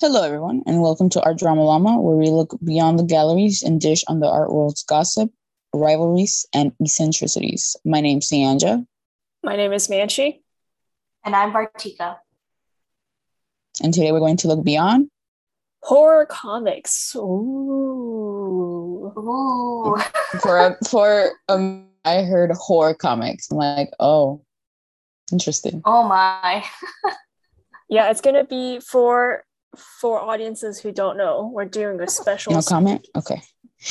Hello, everyone, and welcome to Art Drama Llama, where we look beyond the galleries and dish on the art world's gossip, rivalries, and eccentricities. My name's Sianja, My name is Manchi. And I'm Bartika. and today we're going to look beyond. Horror comics. Ooh. Ooh. For for um, I heard horror comics. I'm like, oh, interesting. Oh my. Yeah, it's gonna be for for audiences who don't know. We're doing a special. No comment. Okay.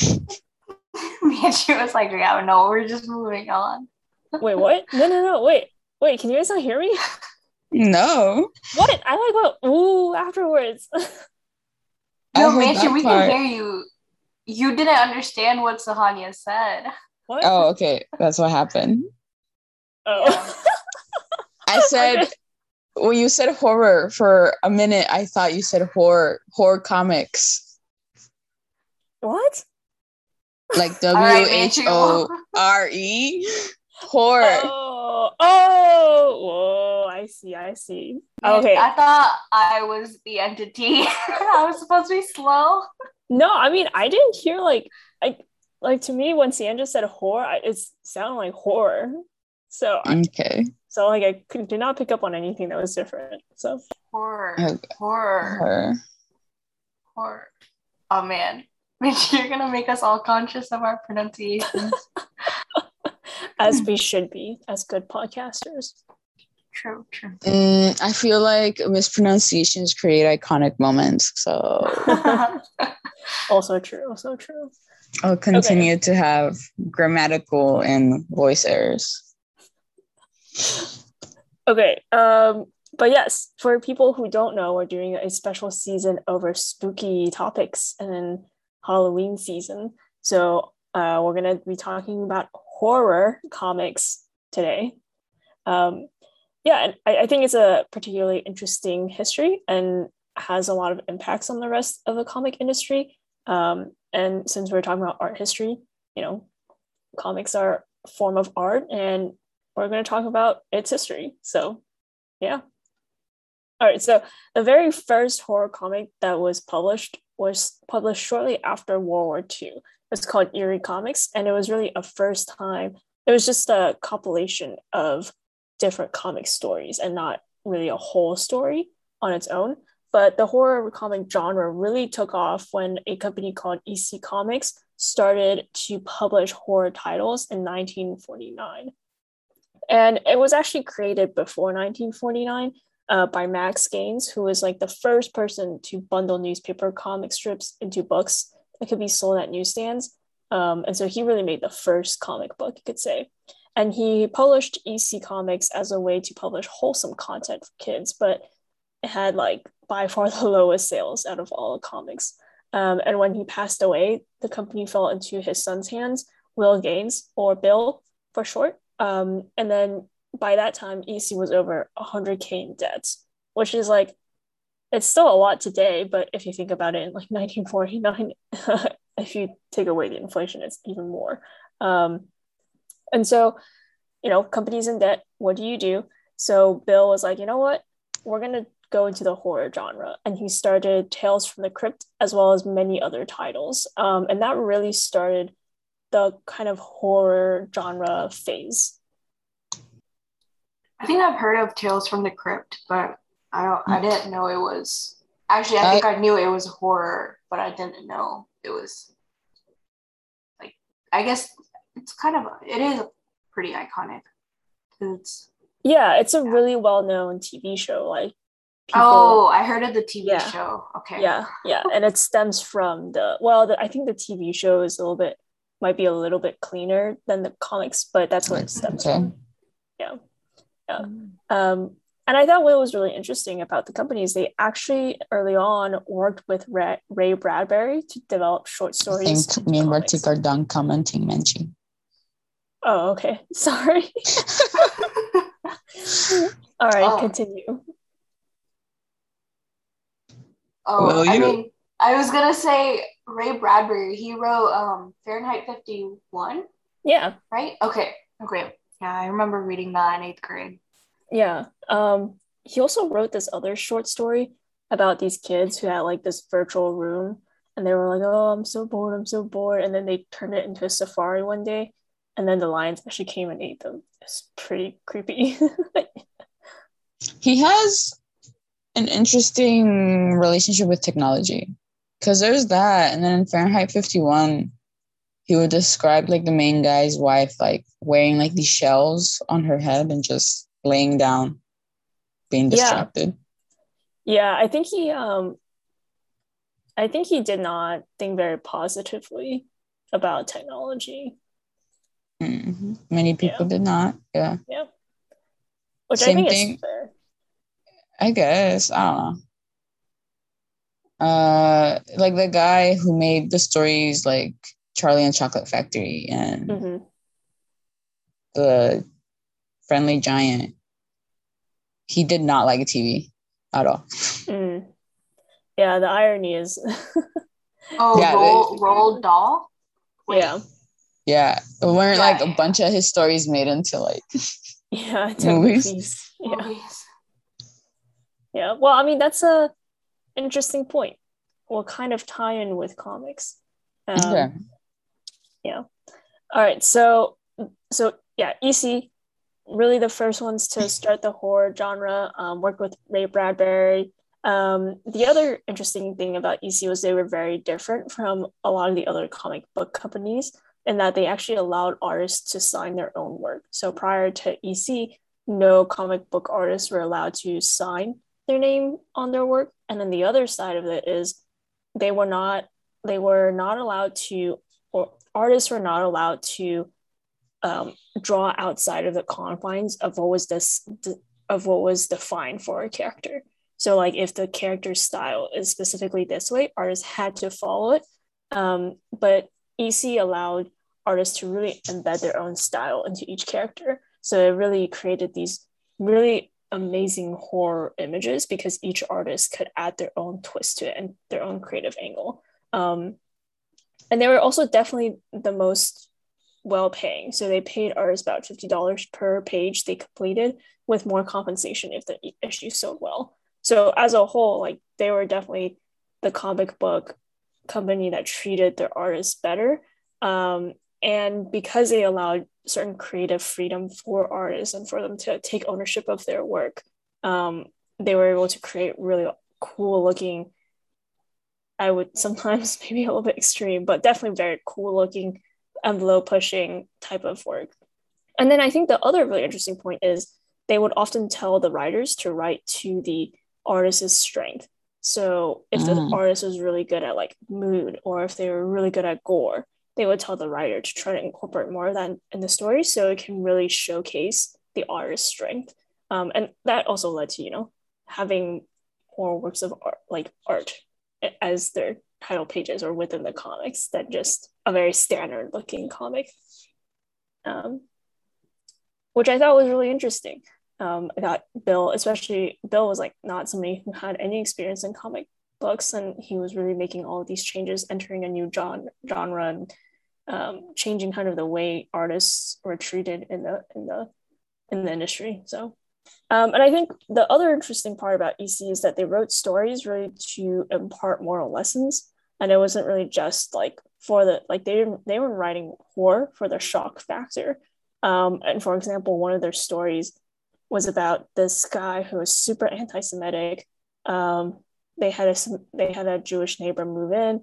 Me she was like, yeah, no, we're just moving on. Wait, what? No, no, no. Wait, wait. Can you guys not hear me? No, What? I like what? Ooh, afterwards. No, heard Manchi, that we part. can hear you. You didn't understand what Sahanya said. what? Oh, okay. That's what happened. Oh. I said Okay. When you said horror for a minute, I thought you said horror horror comics, what? like W H O R E W right, H Manchi. O R E, horror. Oh, oh, whoa! I see. I see. Okay. I thought I was the entity. I was supposed to be slow. No, I mean I didn't hear like I like to me when Sandra said horror, I- it sounded like horror. So Okay. so like I could, did not pick up on anything that was different. So Horror. Okay. Horror. Horror. Horror. Oh man. Manchi, you're gonna make us all conscious of our pronunciations. as we should be as good podcasters. true, true. Mm, I feel like mispronunciations create iconic moments, so Also true. Also true. I'll continue to have grammatical and voice errors. Okay. Um. But yes, for people who don't know, we're doing a special season over spooky topics and Halloween season. So uh, we're gonna be talking about horror comics today. Um, yeah, and I, I think it's a particularly interesting history and has a lot of impacts on the rest of the comic industry. Um, and since we're talking about art history, you know, comics are a form of art, and we're going to talk about its history. So, yeah. All right. So, the very first horror comic that was published was published shortly after World War II. It's called Eerie Comics, and it was really a first time. It was just a compilation of different comic stories and not really a whole story on its own. But the horror comic genre really took off when a company called EC Comics started to publish horror titles in 1949. And it was actually created before 1949 uh, by Max Gaines, who was like the first person to bundle newspaper comic strips into books that could be sold at newsstands. Um, and so he really made the first comic book, you could say. And he published EC Comics as a way to publish wholesome content for kids, but it had like by far the lowest sales out of all comics. Um, and when he passed away, the company fell into his son's hands, Will Gaines, or Bill for short. Um, and then by that time, EC was over 100K in debts, which is like, it's still a lot today, but if you think about it in like 1949, if you take away the inflation, it's even more. Um, and so, you know, companies in debt, what do you do? So Bill was like, you know what? We're going to go into the horror genre. And he started Tales from the Crypt as well as many other titles. Um, and that really started the kind of horror genre phase. I think I've heard of Tales from the Crypt, but I don't I hmm. didn't know it was actually I uh, think I, knew it was horror, but I didn't know it was like I guess it's kind of it is pretty iconic. It's Yeah, it's a really well known TV show. Like, people- oh, I heard of the TV Yeah. show. Okay. yeah, yeah. And it stems from the, well, the, I think the TV show is a little bit, might be a little bit cleaner than the comics, but that's where it stems Okay. from. Yeah. Yeah. Um, and I thought what was really interesting about the company is they actually early on worked with Ray, Ray Bradbury to develop short stories. I stories. think me and comics. Bartik are done commenting Menchi. Oh, okay. Sorry. All right, Oh. continue. oh, Will I you? mean, I was gonna say Ray Bradbury. He wrote um Fahrenheit 51, Yeah, right? Okay. Okay. Yeah, I remember reading that in eighth grade. yeah. Um, he also wrote this other short story about these kids who had like this virtual room and they were like, "Oh, I'm so bored, I'm so bored," and then they turned it into a safari one day, and then the lions actually came and ate them. It's pretty creepy. he has an interesting relationship with technology because there's that, and then in Fahrenheit 51, he would describe like the main guy's wife like wearing like these shells on her head and just laying down, being distracted. Yeah, yeah I think he um I think he did not think very positively about technology. Mm-hmm. Many people yeah. did not. Yeah. Yeah. Which Same I think thing, is fair. I guess. I don't know. Uh, like the guy who made the stories like Charlie and Chocolate Factory and mm-hmm. the Friendly Giant. He did not like TV at all. Mm. Yeah, the irony is. oh, yeah, roll, they, Roald Dahl. Wait. Yeah. Yeah, it weren't yeah. like a bunch of his stories made into like yeah movies. movies. Yeah. Movies. Yeah. Well, I mean that's a interesting point. Will kind of tie-in with comics? Um, okay. Yeah. All right. So so yeah, EC really the first ones to start the horror genre. Um, worked with Ray Bradbury. Um, the other interesting thing about EC was they were very different from a lot of the other comic book companies in that they actually allowed artists to sign their own work. So prior to EC, no comic book artists were allowed to sign their name on their work. And then the other side of it is they were not they were not allowed to or artists were not allowed to um, draw outside of the confines of what was this of what was defined for a character. So like if the character style is specifically this way, artists had to follow it. Um, but EC allowed artists to really embed their own style into each character. So it really created these really amazing horror images because each artist could add their own twist to it and their own creative angle. Um, and they were also definitely the most well paying. So they paid artists about $50 per page they completed with more compensation if the issue sold well. So as a whole, like they were definitely the comic book company that treated their artists better. Um, and because they allowed certain creative freedom for artists and for them to take ownership of their work, um, they were able to create really cool looking. I would sometimes maybe a little bit extreme, but definitely very cool looking envelope pushing type of work. And then I think the other really interesting point is they would often tell the writers to write to the artist's strength. So if the mm. artist was really good at like mood or if they were really good at gore, they would tell the writer to try to incorporate more of that in the story so it can really showcase the artist's strength. Um, and that also led to, you know, having more works of art like art as their title pages or within the comics than just a very standard looking comic. Um, which I thought was really interesting um, I got Bill, especially Bill was like not somebody who had any experience in comic books, and he was really making all of these changes, entering a new genre, and um, changing kind of the way artists were treated in the in the in the industry. So, um, and I think the other interesting part about EC is that they wrote stories really to impart moral lessons, and it wasn't really just like for the like they didn't they were writing horror for the shock factor. Um, and for example, one of their stories was about this guy who was super anti-Semitic. Um, they had a they had a Jewish neighbor move in,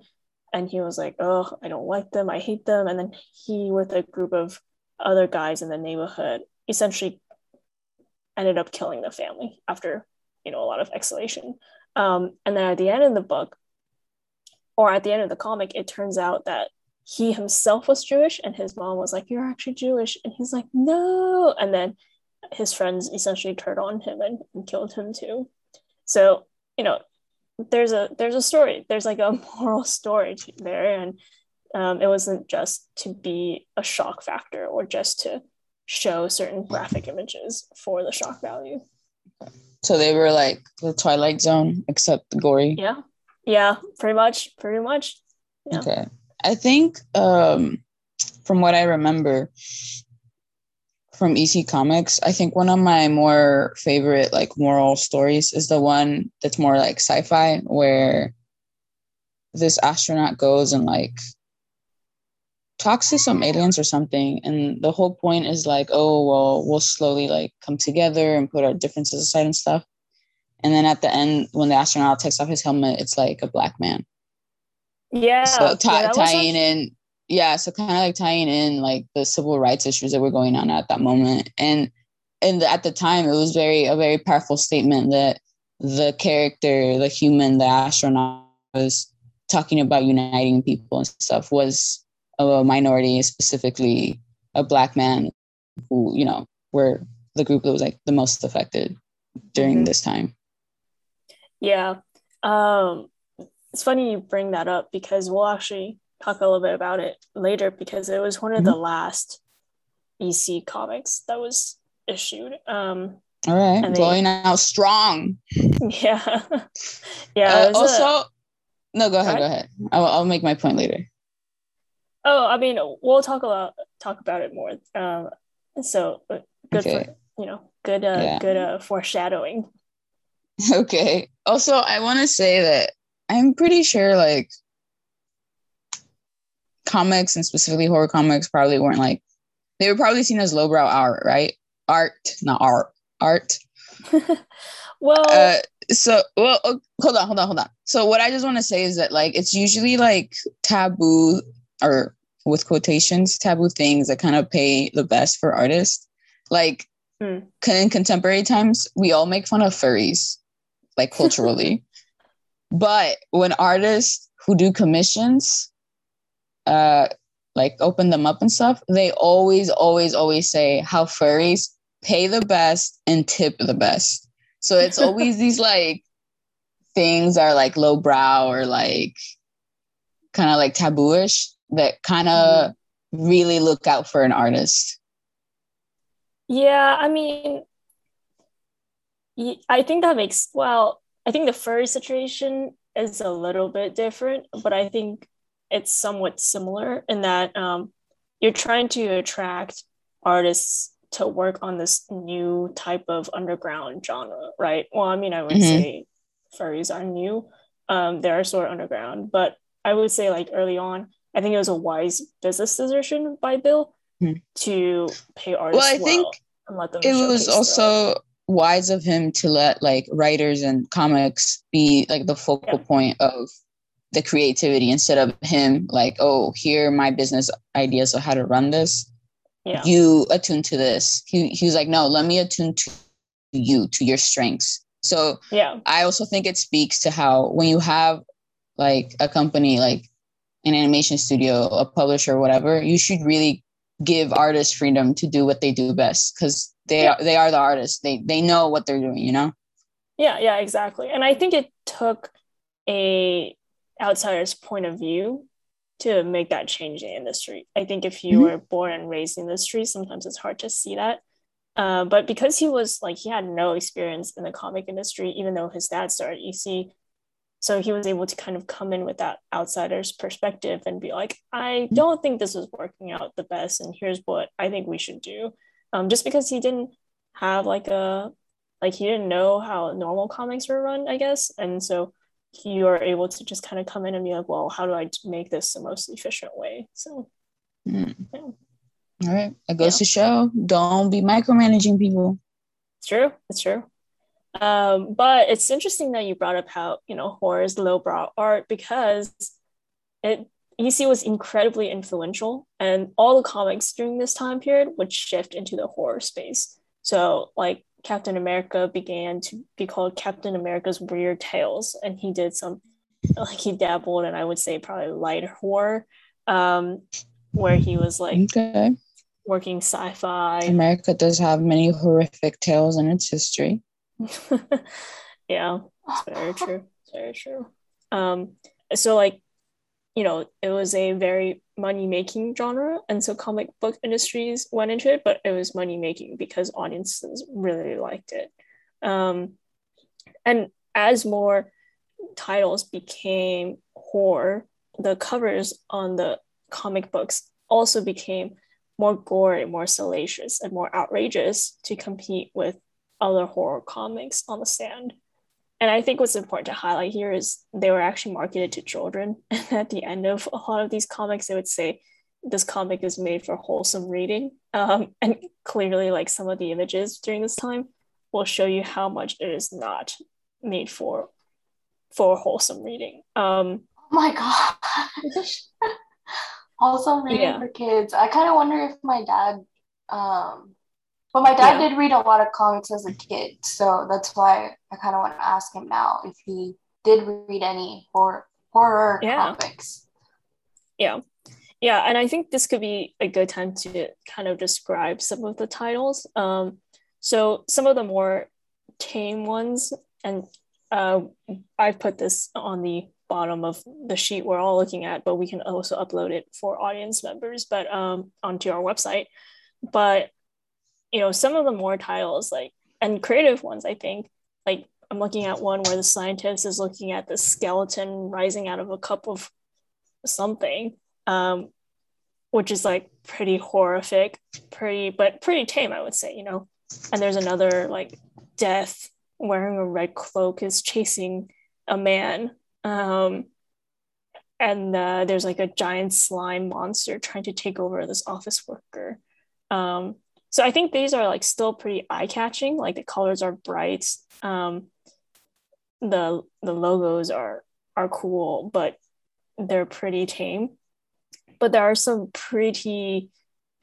and he was like, "Oh, I don't like them. I hate them." And then he, with a group of other guys in the neighborhood, essentially ended up killing the family after you know a lot of exhalation. Um, and then at the end of the book, or at the end of the comic, it turns out that he himself was Jewish, and his mom was like, "You're actually Jewish," and he's like, "No," and then his friends essentially turned on him and, and killed him too. So you know, there's a there's a story. There's like a moral story there, and um, it wasn't just to be a shock factor or just to show certain graphic images for the shock value. So they were like the Twilight Zone, except gory. Yeah, yeah, pretty much, pretty much. Yeah. Okay, I think um, from what I remember, from EC Comics. I think one of my more favorite like moral stories is the one that's more like sci-fi where this astronaut goes and like talks to some aliens or something and the whole point is like oh well we'll slowly like come together and put our differences aside and stuff and then at the end when the astronaut takes off his helmet it's like a black man yeah so t- yeah, tying in yeah so kind of like tying in like the civil rights issues that were going on at that moment and and at the time it was very a very powerful statement that the character the human the astronaut was talking about uniting people and stuff was a minority specifically a black man who you know were the group that was like the most affected during Mhm. this time Yeah. Um, it's funny you bring that up because we'll actually talk a little bit about it later because it was one of the last EC comics that was issued. Um, all right they- out strong yeah. yeah. Uh, was a- also no go ahead Go go ahead I'll, I'll make my point later oh, I mean, we'll talk about talk about it more. Um, so uh, good Okay. for you know, good uh, Yeah. good uh, foreshadowing. okay also i want to say that i'm pretty sure like comics and specifically horror comics probably weren't like they were probably seen as lowbrow art right? Art not art art. Well, uh so well oh, hold on hold on hold on. So what i just want to say is that like it's usually like taboo or with quotations taboo things that kind of pay the best for artists. Like Hmm. in contemporary times we all make fun of furries like culturally. But when artists who do commissions uh like open them up and stuff they always always always say how furries pay the best and tip the best. So it's always these like things are like lowbrow or like kind of like tabooish that kind of really look out for an artist. Yeah, I mean, I think that makes, well, I think the furry situation is a little bit different, but I think it's somewhat similar in that um, you're trying to attract artists to work on this new type of underground genre, right? Well, I mean, I would Mhm. say furries are new. Um, they're sort of underground, but I would say like early on, I think it was a wise business decision by Bill Mhm. to pay artists well i think and let them it was showcase their art. also wise of him to let like writers and comics be like the focal Yeah. point of the creativity instead of him like oh here are my business ideas of how to run this yeah you attune to this he, he was like no let me attune to you to your strengths so yeah I also think it speaks to how when you have like a company like an animation studio, a publisher, whatever, you should really give artists freedom to do what they do best because they Yeah. are they are the artists. They they know what they're doing, you know? yeah yeah exactly and i think it took a outsider's point of view to make that change in the industry. I think if you Mhm. were born and raised in the industry sometimes it's hard to see that. Uh, but because he was like he had no experience in the comic industry even though his dad started ec so he was able to kind of come in with that outsider's perspective and be like i don't think this is working out the best and here's what i think we should do. Um, just because he didn't have like a like he didn't know how normal comics were run i guess. And so you are able to just kind of come in and be like well how do i make this the most efficient way so Mm. Yeah. All right. It goes Yeah. to show don't be micromanaging people. it's true it's true um, but it's interesting that you brought up how you know horror is lowbrow art because it EC was incredibly influential, and all the comics during this time period would shift into the horror space. So, like Captain America began to be called Captain America's Weird Tales, and he did some, like he dabbled in, I would say, probably light horror, um, where he was like Okay. working sci-fi. America does have many horrific tales in its history. yeah, it's very true. It's very true. Um, so like, you know, it was a very money making genre, and so comic book industries went into it, but it was money making because audiences really liked it. Um, and as more titles became horror, the covers on the comic books also became more gory, more salacious, and more outrageous to compete with other horror comics on the stand. And I think what's important to highlight here is they were actually marketed to children. And at the end of a lot of these comics, they would say, this comic is made for wholesome reading. Um, and clearly, like some of the images during this time will show you how much it is not made for for wholesome reading. Um, oh my gosh. wholesome reading yeah. for kids. I kind of wonder if my dad um, but my dad yeah. did read a lot of comics as a kid, so that's why I kind of want to ask him now if he did read any horror horror yeah. comics. Yeah. Yeah, and I think this could be a good time to kind of describe some of the titles. Um, so some of the more tame ones, and uh, I've put this on the bottom of the sheet we're all looking at, but we can also upload it for audience members, but um, onto our website. But you know, some of the more titles like and creative ones, I think, like I'm looking at one where the scientist is looking at the skeleton rising out of a cup of something, um, which is like pretty horrific, pretty but pretty tame, I would say, you know. And there's another like death wearing a red cloak is chasing a man. Um, and uh, there's like a giant slime monster trying to take over this office worker. Um, so I think these are like still pretty eye catching. Like the colors are bright. Um, the the logos are are cool, but they're pretty tame. But there are some pretty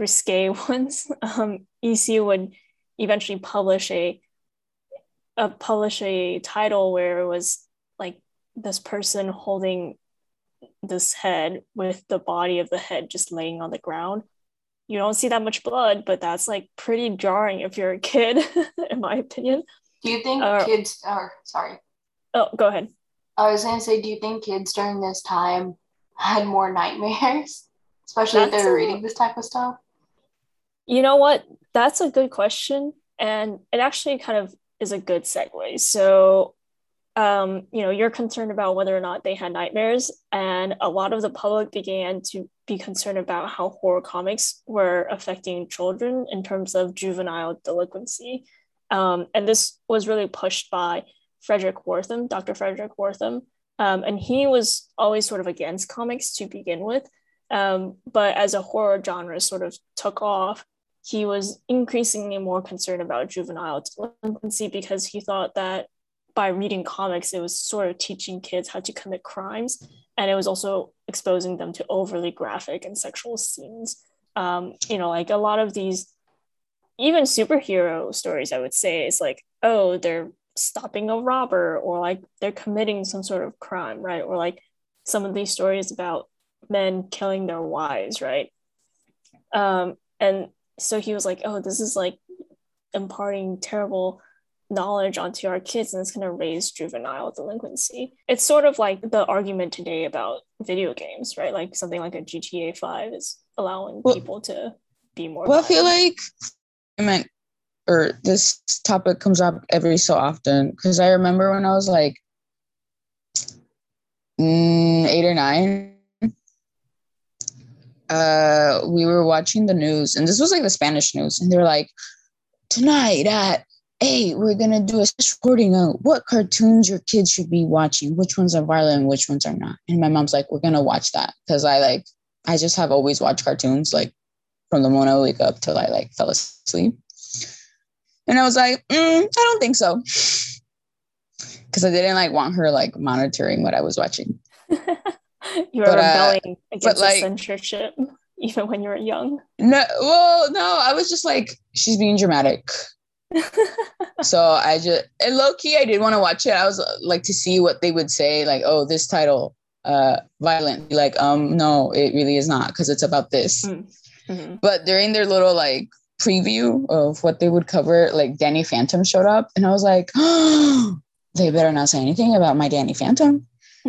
risque ones. Um, EC would eventually publish a, a publish a title where it was like this person holding this head with the body of the head just laying on the ground you don't see that much blood, but that's like pretty jarring if you're a kid, in my opinion. Do you think uh, kids are sorry? Oh, go ahead. I was gonna say, do you think kids during this time had more nightmares, especially that's if they were a, reading this type of stuff? You know what? That's a good question, and it actually kind of is a good segue. So um, you know, you're concerned about whether or not they had nightmares, and a lot of the public began to be concerned about how horror comics were affecting children in terms of juvenile delinquency. Um, and this was really pushed by Fredric Wertham, Dr. Fredric Wertham. Um, and he was always sort of against comics to begin with. Um, but as a horror genre sort of took off, he was increasingly more concerned about juvenile delinquency because he thought that by reading comics, it was sort of teaching kids how to commit crimes. And it was also exposing them to overly graphic and sexual scenes. Um, you know, like a lot of these, even superhero stories, I would say, is like, oh, they're stopping a robber or like they're committing some sort of crime, right? Or like some of these stories about men killing their wives, right? Um, and so he was like, oh, this is like imparting terrible knowledge onto our kids and it's going to raise juvenile delinquency. It's sort of like the argument today about video games, right? Like something like a GTA 5 is allowing well, people to be more. Well, violent. I feel like I meant, or this topic comes up every so often because I remember when I was like mm, eight or nine. Uh, we were watching the news, and this was like the Spanish news, and they were like, "Tonight at hey, we're gonna do a recording on what cartoons your kids should be watching, which ones are violent and which ones are not. And my mom's like, we're gonna watch that because I like, I just have always watched cartoons like from the moment I wake up till I like fell asleep. And I was like, mm, I don't think so, because I didn't like want her like monitoring what I was watching. you were but, uh, rebelling uh, against like, censorship even when you were young. No, well, no, I was just like, she's being dramatic so I just and low key I did want to watch it. I was uh, like to see what they would say, like, oh, this title, uh, violent. Like, um, no, it really is not because it's about this. Mm, mm-hmm. But during their little like preview of what they would cover, like Danny Phantom showed up, and I was like, oh, they better not say anything about my Danny Phantom.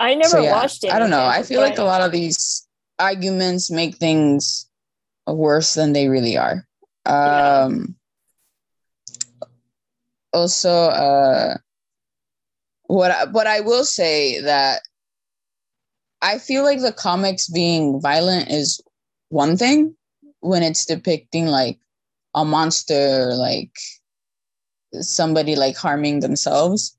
I never so, yeah, watched it. I don't know. I feel like a lot of these arguments make things worse than they really are. Um, also, uh, what I, what I will say that I feel like the comics being violent is one thing when it's depicting like a monster like somebody like harming themselves.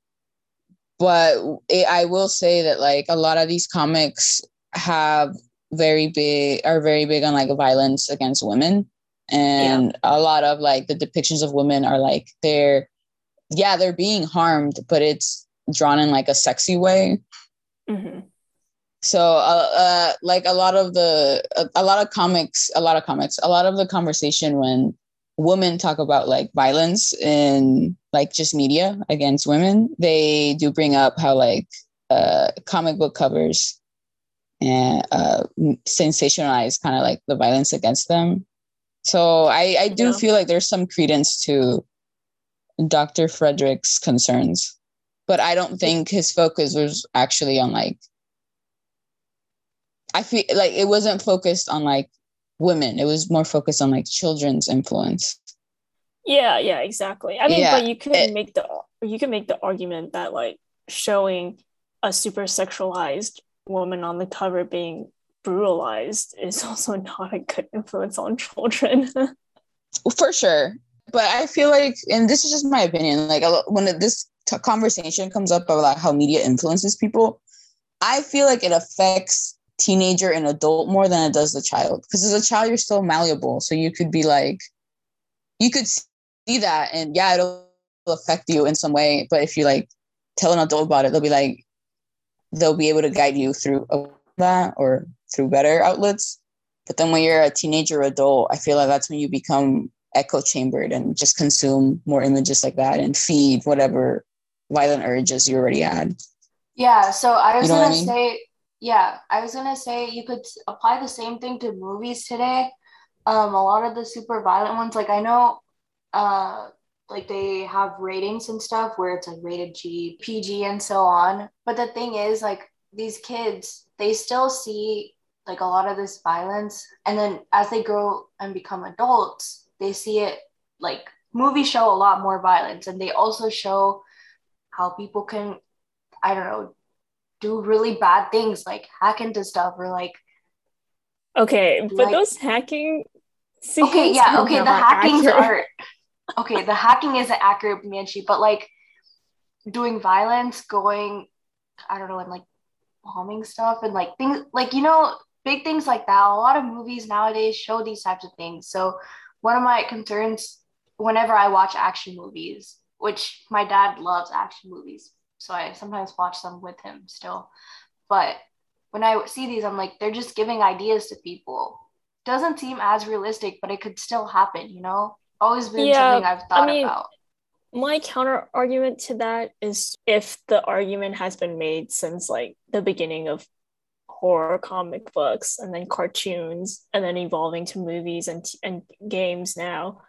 But it, i will say that like a lot of these comics have very big are very big on like violence against women and yeah. a lot of like the depictions of women are like they're yeah they're being harmed but it's drawn in like a sexy way mm-hmm. so uh, uh, like a lot of the a, a lot of comics a lot of comics a lot of the conversation when women talk about like violence in like just media against women they do bring up how like uh comic book covers and uh sensationalize kind of like the violence against them so i i do yeah. feel like there's some credence to dr fredric's concerns but i don't think his focus was actually on like i feel like it wasn't focused on like women. It was more focused on like children's influence. Yeah, yeah, exactly. I mean, yeah, but you could it, make the you could make the argument that like showing a super sexualized woman on the cover being brutalized is also not a good influence on children. For sure. But I feel like, and this is just my opinion, like when this t- conversation comes up about how media influences people, I feel like it affects teenager and adult more than it does the child. Because as a child, you're still malleable. So you could be like, you could see that and yeah, it'll affect you in some way. But if you like tell an adult about it, they'll be like, they'll be able to guide you through that or through better outlets. But then when you're a teenager adult, I feel like that's when you become echo chambered and just consume more images like that and feed whatever violent urges you already had. Yeah. So I was you know gonna I mean? say yeah, I was gonna say you could apply the same thing to movies today. Um, a lot of the super violent ones, like I know, uh, like they have ratings and stuff where it's like rated G, PG, and so on. But the thing is, like these kids, they still see like a lot of this violence, and then as they grow and become adults, they see it like movies show a lot more violence, and they also show how people can, I don't know, do really bad things like hack into stuff or like okay but like, those hacking okay yeah okay the hackings are okay the hacking isn't accurate Manchi, but like doing violence going i don't know and like bombing stuff and like things like you know big things like that a lot of movies nowadays show these types of things so one of my concerns whenever i watch action movies which my dad loves action movies so I sometimes watch them with him still. But when I see these, I'm like, they're just giving ideas to people. Doesn't seem as realistic, but it could still happen, you know? Always been yeah, something I've thought I mean, about. My counter argument to that is if the argument has been made since like the beginning of horror comic books and then cartoons and then evolving to movies and, and games now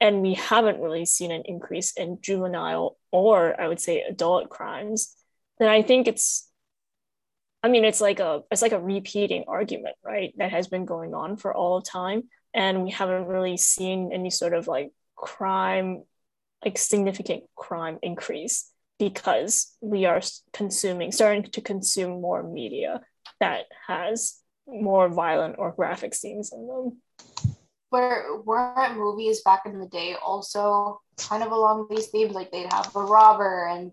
and we haven't really seen an increase in juvenile or I would say adult crimes, then I think it's I mean it's like a it's like a repeating argument, right? That has been going on for all time. And we haven't really seen any sort of like crime, like significant crime increase because we are consuming, starting to consume more media that has more violent or graphic scenes in them where weren't movies back in the day also kind of along these themes? Like they'd have a robber and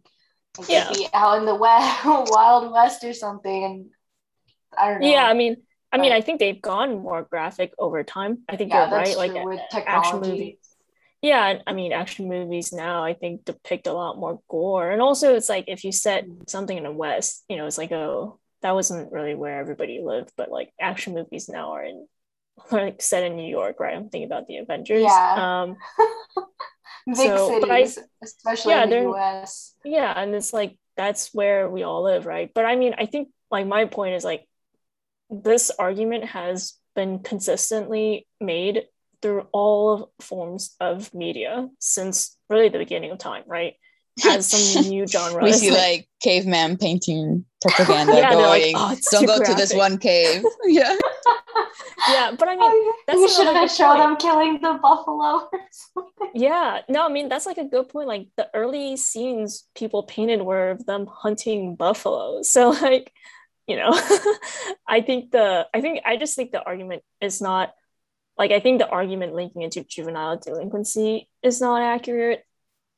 like yeah. they'd be out in the west, wild west or something, and I don't know. Yeah, I mean, I mean, I think they've gone more graphic over time. I think yeah, you're right. Like with action movies. Yeah, I mean, action movies now I think depict a lot more gore, and also it's like if you set mm. something in the West, you know, it's like oh, that wasn't really where everybody lived, but like action movies now are in like set in New York, right? I'm thinking about the Avengers. Yeah. Um, Big so, cities, I, especially yeah, in the US. Yeah, and it's like that's where we all live, right? But I mean, I think like my point is like this argument has been consistently made through all forms of media since really the beginning of time, right? As some new genre. we see like, like, caveman painting propaganda yeah, going, like, oh, don't go graphic. to this one cave. yeah yeah, but I mean, that's you should have shown them killing the buffalo or something. Yeah, no, I mean that's like a good point. Like the early scenes people painted were of them hunting buffalo. So like, you know i think the i think i just think the argument is not like i think the argument linking into juvenile delinquency is not accurate.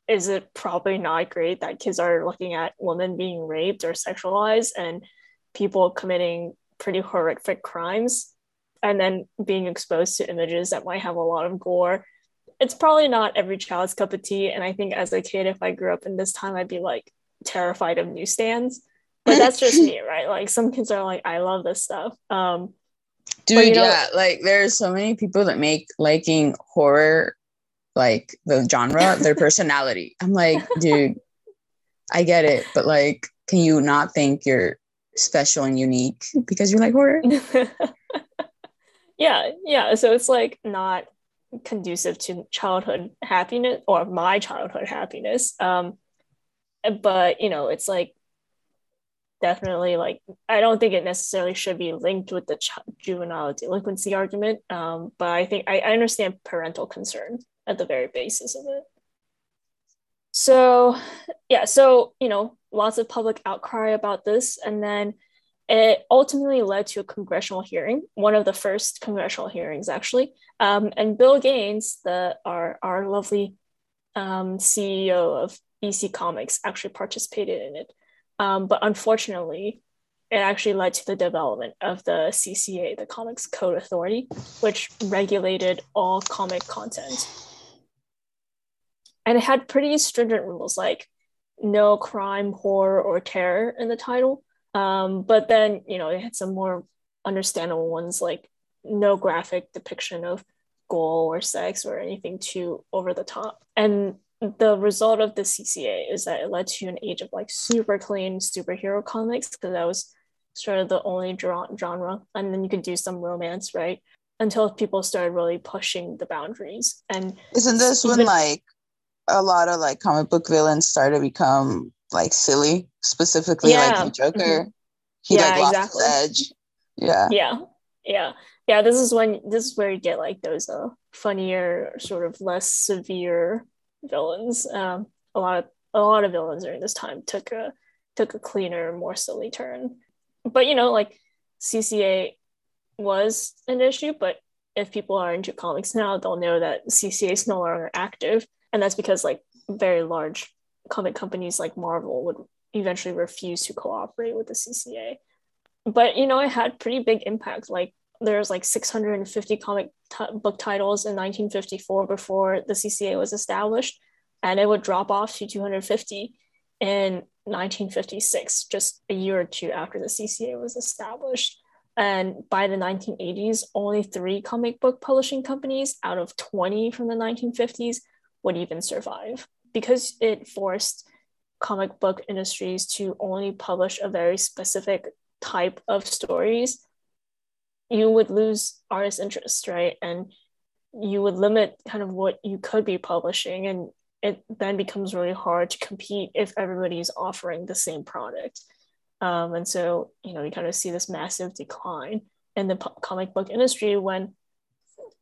Is it probably not great that kids are looking at women being raped or sexualized and people committing pretty horrific crimes and then being exposed to images that might have a lot of gore? It's probably not every child's cup of tea. And i think as a kid if i grew up in this time i'd be like terrified of newsstands. But that's just me right? Like some kids are like i love this stuff. Um dude you know, yeah like there's so many people that make liking horror like the genre their personality. I'm like dude i get it but like can you not think you're special and unique because you like horror? Yeah yeah so it's like not conducive to childhood happiness or my childhood happiness um but you know it's like definitely like i don't think it necessarily should be linked with the ch- juvenile delinquency argument um but i think I, I understand parental concern at the very basis of it so yeah so you know lots of public outcry about this and then it ultimately led to a congressional hearing, one of the first congressional hearings, actually. Um, and Bill Gaines, the our our lovely um, CEO of EC Comics, actually participated in it. Um, but unfortunately, it actually led to the development of the CCA, the Comics Code Authority, which regulated all comic content. And it had pretty stringent rules like no crime, horror, or terror in the title um, but then, you know, it had some more understandable ones like no graphic depiction of gore or sex or anything too over the top. And the result of the CCA is that it led to an age of like super clean superhero comics because that was sort of the only genre. And then you could do some romance, right? Until people started really pushing the boundaries. And isn't this even, when like a lot of like comic book villains started to become like silly, specifically yeah. like the Joker. Mm-hmm. He yeah, like lost exactly. his edge. Yeah. Yeah. Yeah. Yeah. This is when this is where you get like those uh funnier, sort of less severe villains. Um a lot of a lot of villains during this time took a took a cleaner, more silly turn. But you know, like CCA was an issue, but if people are into comics now, they'll know that CCA is no longer active. And that's because like very large comic companies like Marvel would eventually refuse to cooperate with the CCA. But you know, it had pretty big impact. Like there's like 650 comic t- book titles in 1954 before the CCA was established, and it would drop off to 250 in 1956, just a year or two after the CCA was established. And by the 1980s, only three comic book publishing companies out of 20 from the 1950s would even survive because it forced comic book industries to only publish a very specific type of stories, you would lose artist interest, right? And you would limit kind of what you could be publishing. And it then becomes really hard to compete if everybody's offering the same product. Um, and so, you know, you kind of see this massive decline in the comic book industry when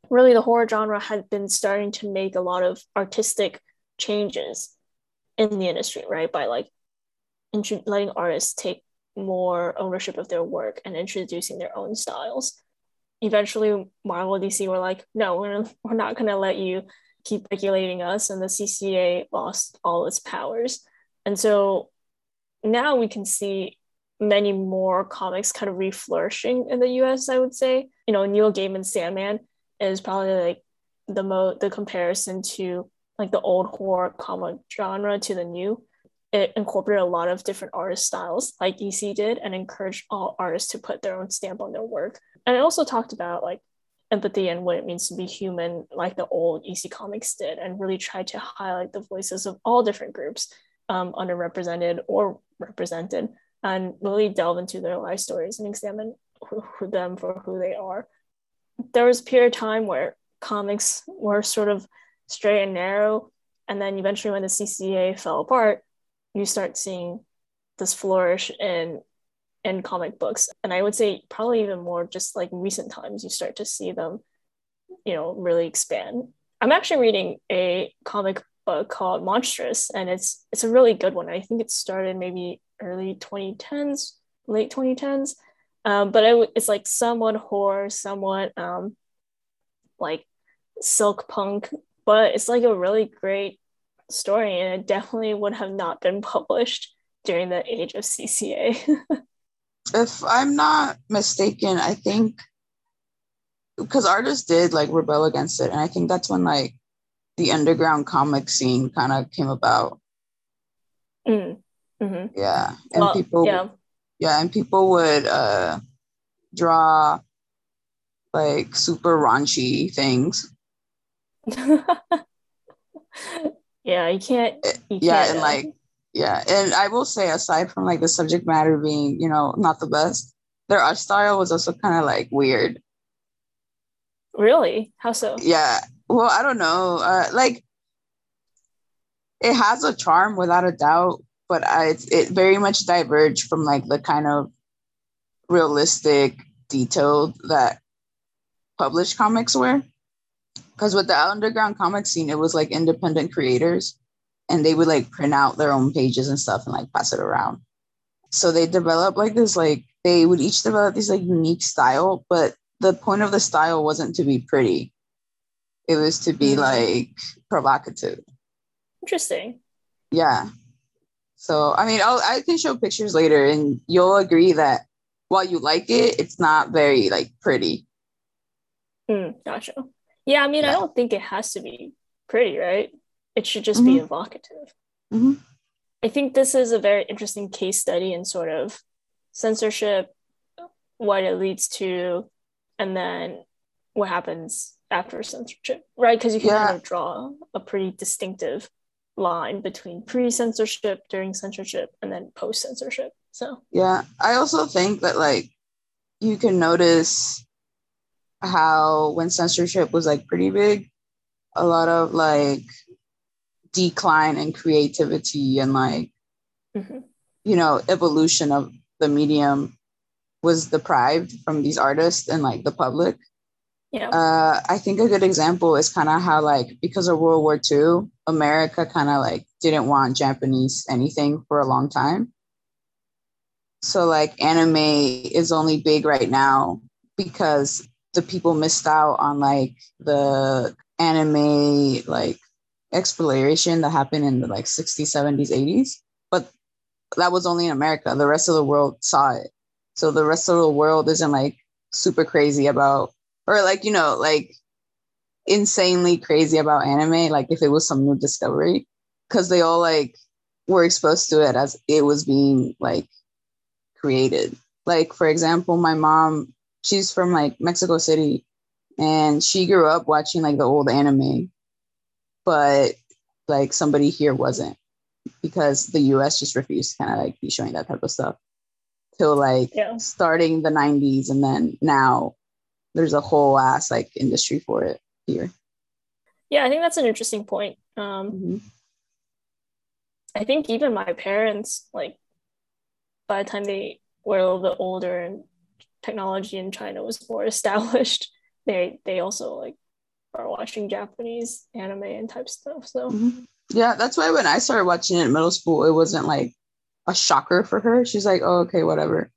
really the horror genre had been starting to make a lot of artistic changes in the industry, right? By like letting artists take more ownership of their work and introducing their own styles. Eventually, Marvel DC were like, no, we're, we're not going to let you keep regulating us. And the CCA lost all its powers. And so now we can see many more comics kind of reflourishing in the US, I would say. You know, Neil Gaiman's Sandman is probably like the mo the comparison to like the old horror comic genre to the new. It incorporated a lot of different artist styles, like EC did, and encouraged all artists to put their own stamp on their work. And it also talked about like empathy and what it means to be human, like the old EC comics did, and really tried to highlight the voices of all different groups, um, underrepresented or represented, and really delve into their life stories and examine who, who them for who they are. There was a period of time where comics were sort of straight and narrow. And then eventually, when the CCA fell apart, you start seeing this flourish in in comic books. And I would say probably even more just like recent times, you start to see them, you know, really expand. I'm actually reading a comic book called Monstress, and it's it's a really good one. I think it started maybe early 2010s late 2010s. Um, but it, it's like somewhat horror, somewhat um, like silk punk, but it's like a really great story, and it definitely would have not been published during the age of CCA. if I'm not mistaken, I think because artists did like rebel against it, and I think that's when like the underground comic scene kind of came about. Mm. Mm-hmm. Yeah, and well, people, yeah. yeah, and people would uh, draw like super raunchy things. yeah, you can't. You yeah, can't, and like yeah, and I will say, aside from like the subject matter being, you know, not the best, their art style was also kind of like weird. Really? How so? Yeah. Well, I don't know. Uh, like, it has a charm without a doubt, but I, it, it very much diverged from like the kind of realistic, detailed that published comics were. Because with the underground comic scene, it was like independent creators and they would like print out their own pages and stuff and like pass it around. So they developed like this like they would each develop this like unique style, but the point of the style wasn't to be pretty. It was to be mm-hmm. like provocative. Interesting. Yeah. So I mean, I'll, I can show pictures later, and you'll agree that while you like it, it's not very like pretty. Mm, gotcha. Yeah, I mean, yeah. I don't think it has to be pretty, right? It should just mm-hmm. be evocative. Mm-hmm. I think this is a very interesting case study in sort of censorship, what it leads to, and then what happens after censorship, right? Because you can yeah. kind of draw a pretty distinctive line between pre-censorship, during censorship, and then post-censorship. So yeah, I also think that like you can notice how when censorship was like pretty big, a lot of like decline in creativity and like mm-hmm. you know evolution of the medium was deprived from these artists and like the public. Yeah. Uh, i think a good example is kind of how like because of world war ii america kind of like didn't want japanese anything for a long time. So like anime is only big right now because the people missed out on like the anime like exploration that happened in the mm. like 60s, 70s, 80s. But that was only in America. The rest of the world saw it. So the rest of the world isn't like super crazy about, or like, you know, like insanely crazy about anime, like if it was some new discovery, because they all like were exposed to it as it was being like created. Like, for example, my mom, she's from like Mexico City and she grew up watching like the old anime but like somebody here wasn't because the US just refused to kind of like be showing that type of stuff till like yeah. starting the 90s and then now there's a whole ass like industry for it here. Yeah, I think that's an interesting point. Um, mm-hmm. I think even my parents, like, by the time they were a little bit older and technology in China was more established, they they also like are watching Japanese anime and type stuff. So mm-hmm. yeah, that's why when I started watching it in middle school, it wasn't like a shocker for her. She's like, oh, okay, whatever.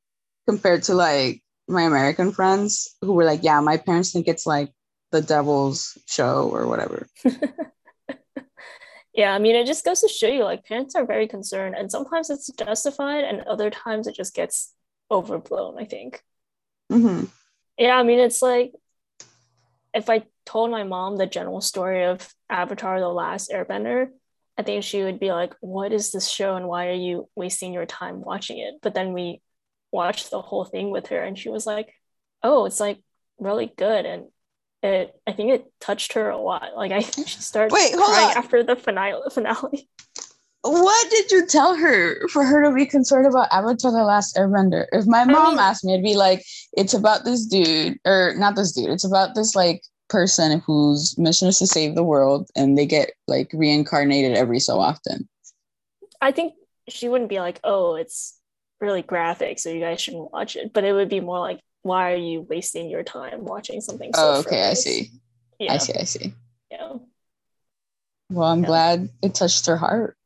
Compared to like my American friends who were like, yeah, my parents think it's like the devil's show or whatever. yeah, I mean, it just goes to show you like parents are very concerned, and sometimes it's justified, and other times it just gets overblown, I think. Mm-hmm. Yeah, I mean, it's like if I told my mom the general story of Avatar The Last Airbender, I think she would be like, What is this show and why are you wasting your time watching it? But then we watched the whole thing with her and she was like, Oh, it's like really good. And it I think it touched her a lot. Like I think she started Wait, crying on. after the finale finale. What did you tell her for her to be concerned about Avatar The Last Airbender? If my mom I mean, asked me, I'd be like, it's about this dude, or not this dude, it's about this like person whose mission is to save the world and they get like reincarnated every so often. I think she wouldn't be like, oh, it's really graphic, so you guys shouldn't watch it. But it would be more like, why are you wasting your time watching something so Oh, okay, I see. Yeah. I see, I see. Yeah. Well, I'm yeah. glad it touched her heart.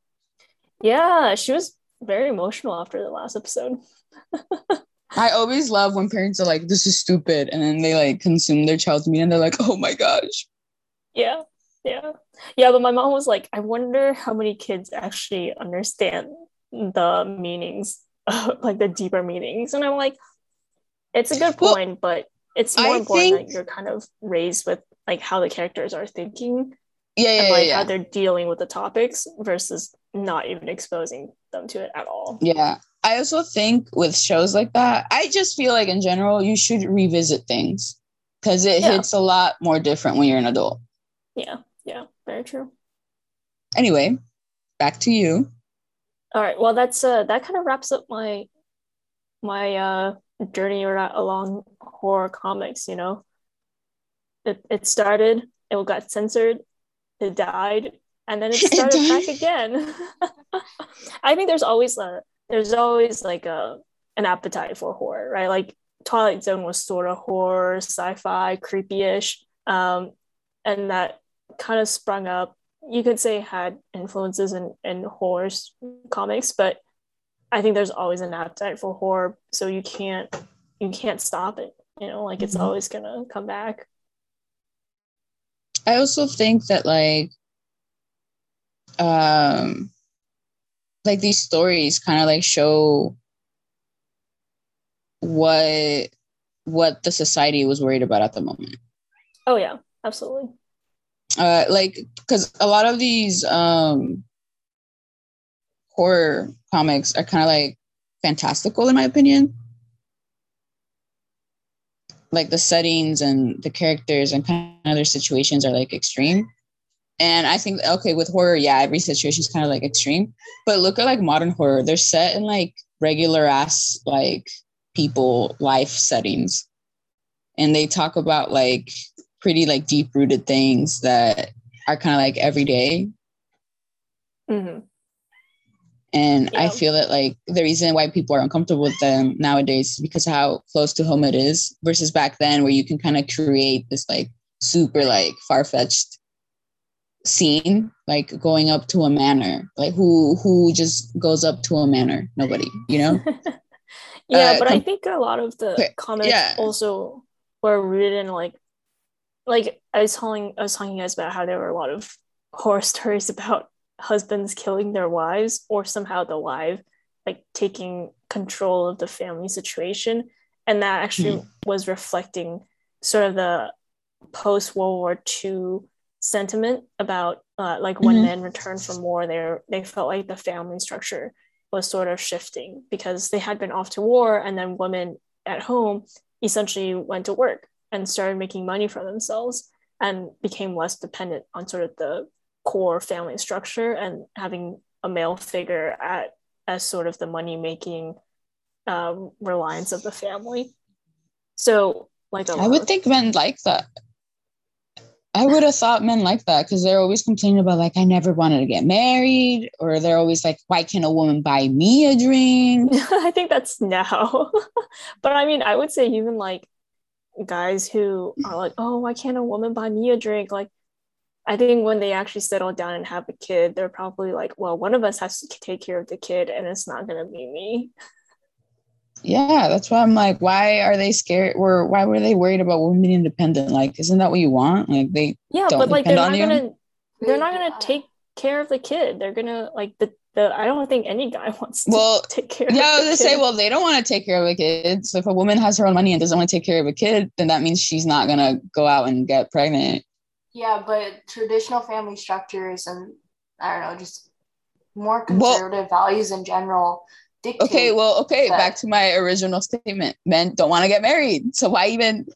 Yeah, she was very emotional after the last episode. I always love when parents are like, "This is stupid," and then they like consume their child's media, and they're like, "Oh my gosh." Yeah, yeah, yeah. But my mom was like, "I wonder how many kids actually understand the meanings, like the deeper meanings," and I'm like, "It's a good point, well, but it's more I important think... that you're kind of raised with like how the characters are thinking." Yeah, yeah, and like yeah, how they're dealing with the topics versus not even exposing them to it at all. Yeah. I also think with shows like that, I just feel like in general, you should revisit things because it yeah. hits a lot more different when you're an adult. Yeah, yeah, very true. Anyway, back to you. All right. Well, that's uh that kind of wraps up my my uh journey along horror comics, you know. It it started, it got censored, it died, and then it started back again. I think there's always a there's always like a an appetite for horror, right? Like Twilight Zone was sort of horror, sci-fi, creepy-ish, um, and that kind of sprung up. You could say had influences in in horror comics, but I think there's always an appetite for horror, so you can't you can't stop it. You know, like it's mm-hmm. always gonna come back. I also think that like um like these stories kind of like show what what the society was worried about at the moment. Oh yeah, absolutely. Uh like cuz a lot of these um horror comics are kind of like fantastical in my opinion. Like the settings and the characters and kind of their situations are like extreme. And I think okay, with horror, yeah, every situation is kind of like extreme. But look at like modern horror; they're set in like regular ass like people life settings, and they talk about like pretty like deep rooted things that are kind of like everyday. Mm-hmm. And yeah. I feel that like the reason why people are uncomfortable with them nowadays is because how close to home it is versus back then where you can kind of create this like super like far fetched scene like going up to a manor like who who just goes up to a manor nobody you know yeah uh, but com- i think a lot of the comments yeah. also were written like like i was telling i was telling you guys about how there were a lot of horror stories about husbands killing their wives or somehow the wife like taking control of the family situation and that actually mm. was reflecting sort of the post world war ii sentiment about uh, like when mm-hmm. men returned from war they they felt like the family structure was sort of shifting because they had been off to war and then women at home essentially went to work and started making money for themselves and became less dependent on sort of the core family structure and having a male figure at as sort of the money making um, reliance of the family so like I would think men like that I would have thought men like that because they're always complaining about like I never wanted to get married, or they're always like, why can't a woman buy me a drink? I think that's now, but I mean, I would say even like guys who are like, oh, why can't a woman buy me a drink? Like, I think when they actually settle down and have a kid, they're probably like, well, one of us has to take care of the kid, and it's not gonna be me. Yeah, that's why I'm like, why are they scared? Or why were they worried about women being independent? Like, isn't that what you want? Like, they yeah, but like they're not gonna they're not gonna take care of the kid. They're gonna like the the. I don't think any guy wants to well, take care. Yeah, I was gonna say, well, they don't want to take care of a kid. So if a woman has her own money and doesn't want to take care of a kid, then that means she's not gonna go out and get pregnant. Yeah, but traditional family structures and I don't know, just more conservative well, values in general okay well okay that. back to my original statement. Men don't want to get married so why even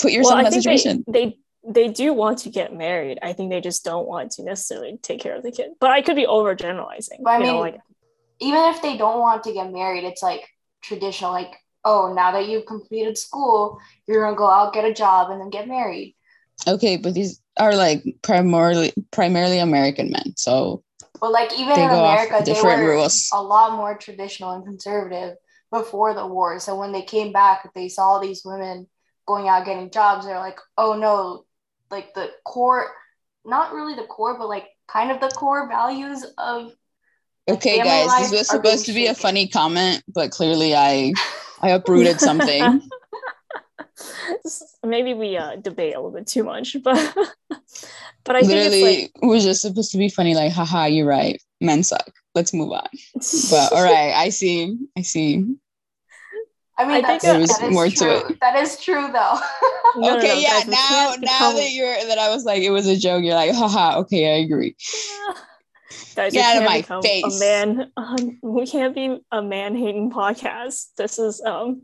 put yourself well, in that situation they, they they do want to get married. I think they just don't want to necessarily take care of the kid. But i could be overgeneralizing but i mean know, like even if they don't want to get married it's like traditional like oh now that you've completed school you're gonna go out get a job and then get married okay but these are like primarily primarily american men so but like even in America, they were rules. a lot more traditional and conservative before the war. So when they came back, they saw these women going out getting jobs. They're like, oh no, like the core, not really the core, but like kind of the core values of. Okay, guys, this was supposed to be shaken. a funny comment, but clearly I I uprooted something. Maybe we uh, debate a little bit too much, but but I Literally, think it's like, it was just supposed to be funny, like, haha, you're right. Men suck. Let's move on. But all right, I see. I see. I mean, I that's, think there was that is more to true. it. That is true, though. No, no, okay, no, yeah. guys, now, now become- that you're that I was like, it was a joke. You're like, haha. Okay, I agree. Guys, we Get out of can't my face. A man, um, we can't be a man hating podcast. This is um,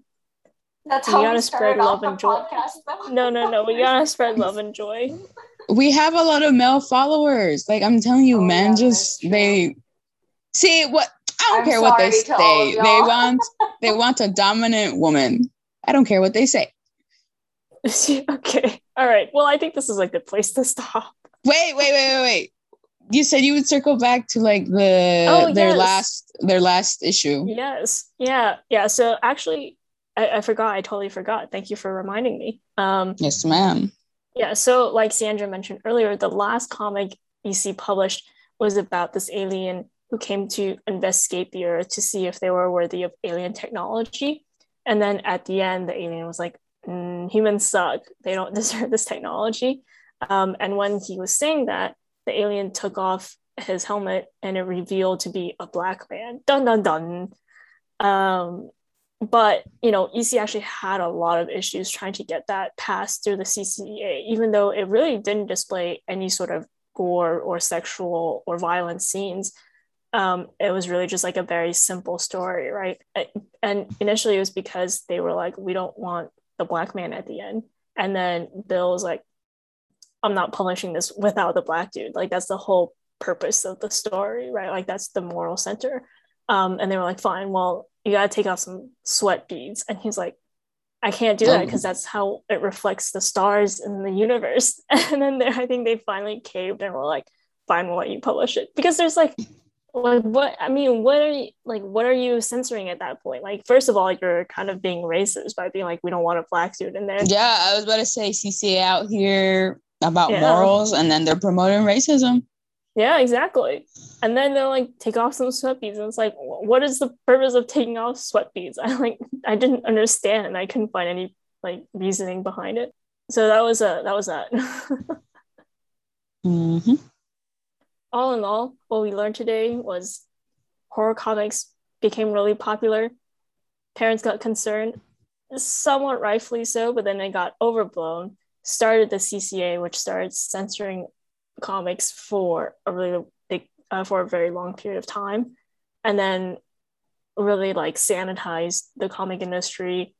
That's We how gotta we spread off love and joy. podcast, no, no, no. We gotta spread love and joy. We have a lot of male followers. Like I'm telling you, Oh, men yeah, just they see what I don't I'm care what they sorry say. They want they want a dominant woman. I don't care what they say. okay, all right. Well, I think this is like the place to stop. Wait, wait, wait, wait, wait. You said you would circle back to like the Oh, their yes. last their last issue. Yes, yeah, yeah. So actually, I, I forgot. I totally forgot. Thank you for reminding me. Um, Yes, ma'am. Yeah, so like Sandra mentioned earlier, the last comic EC published was about this alien who came to investigate the Earth to see if they were worthy of alien technology. And then at the end, the alien was like, "Mm, humans suck. They don't deserve this technology. Um, and when he was saying that, the alien took off his helmet and it revealed to be a black man. Dun dun dun. Um, but you know ec actually had a lot of issues trying to get that passed through the CCA even though it really didn't display any sort of gore or sexual or violent scenes. Um, it was really just like a very simple story right? And initially it was because they were like we don't want the black man at the end. And then bill was like i'm not publishing this without the black dude. Like that's the whole purpose of the story right? Like that's the moral center. Um, and they were like fine well you got to take off some sweat beads and he's like i can't do that Oh. because that's how it reflects the stars in the universe and then i think they finally caved and were like fine we'll let you publish it because there's like like what i mean what are you like what are you censoring at that point like first of all you're kind of being racist by being like we don't want a black dude in there Yeah, I was about to say CCA out here about Yeah. morals and then they're promoting racism. Yeah, exactly. And then they'll like take off some sweat beads, and it's like, what is the purpose of taking off sweat beads? I like, I didn't understand, and I couldn't find any like reasoning behind it. So that was a that was that. hmm all in all, what we learned today was horror comics became really popular. Parents got concerned, somewhat rightfully so, but then they got overblown. Started the CCA, which started censoring comics for a really big, uh, for a very long period of time, and then really like sanitized the comic industry.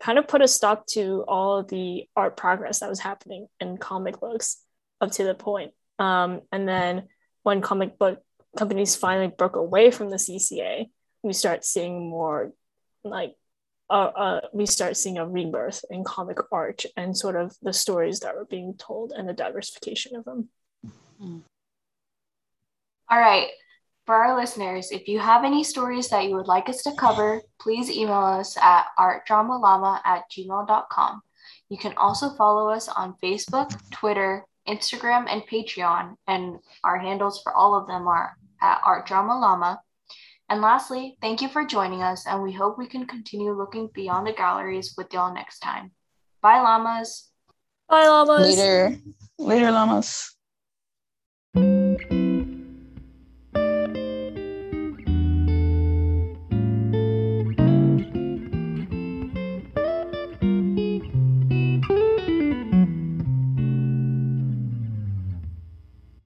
Kind of put a stop to all the art progress that was happening in comic books up to the point. Um, and then when comic book companies finally broke away from the CCA, we start seeing more like uh, uh, we start seeing a rebirth in comic art and sort of the stories that were being told and the diversification of them. Mm. All right. For our listeners, if you have any stories that you would like us to cover, please email us at artdramalama at gmail.com. You can also follow us on Facebook, Twitter, Instagram, and Patreon, and our handles for all of them are at artdramalama. And lastly, thank you for joining us, and we hope we can continue looking beyond the galleries with y'all next time. Bye, llamas. Bye, llamas. Later. Later, llamas thank you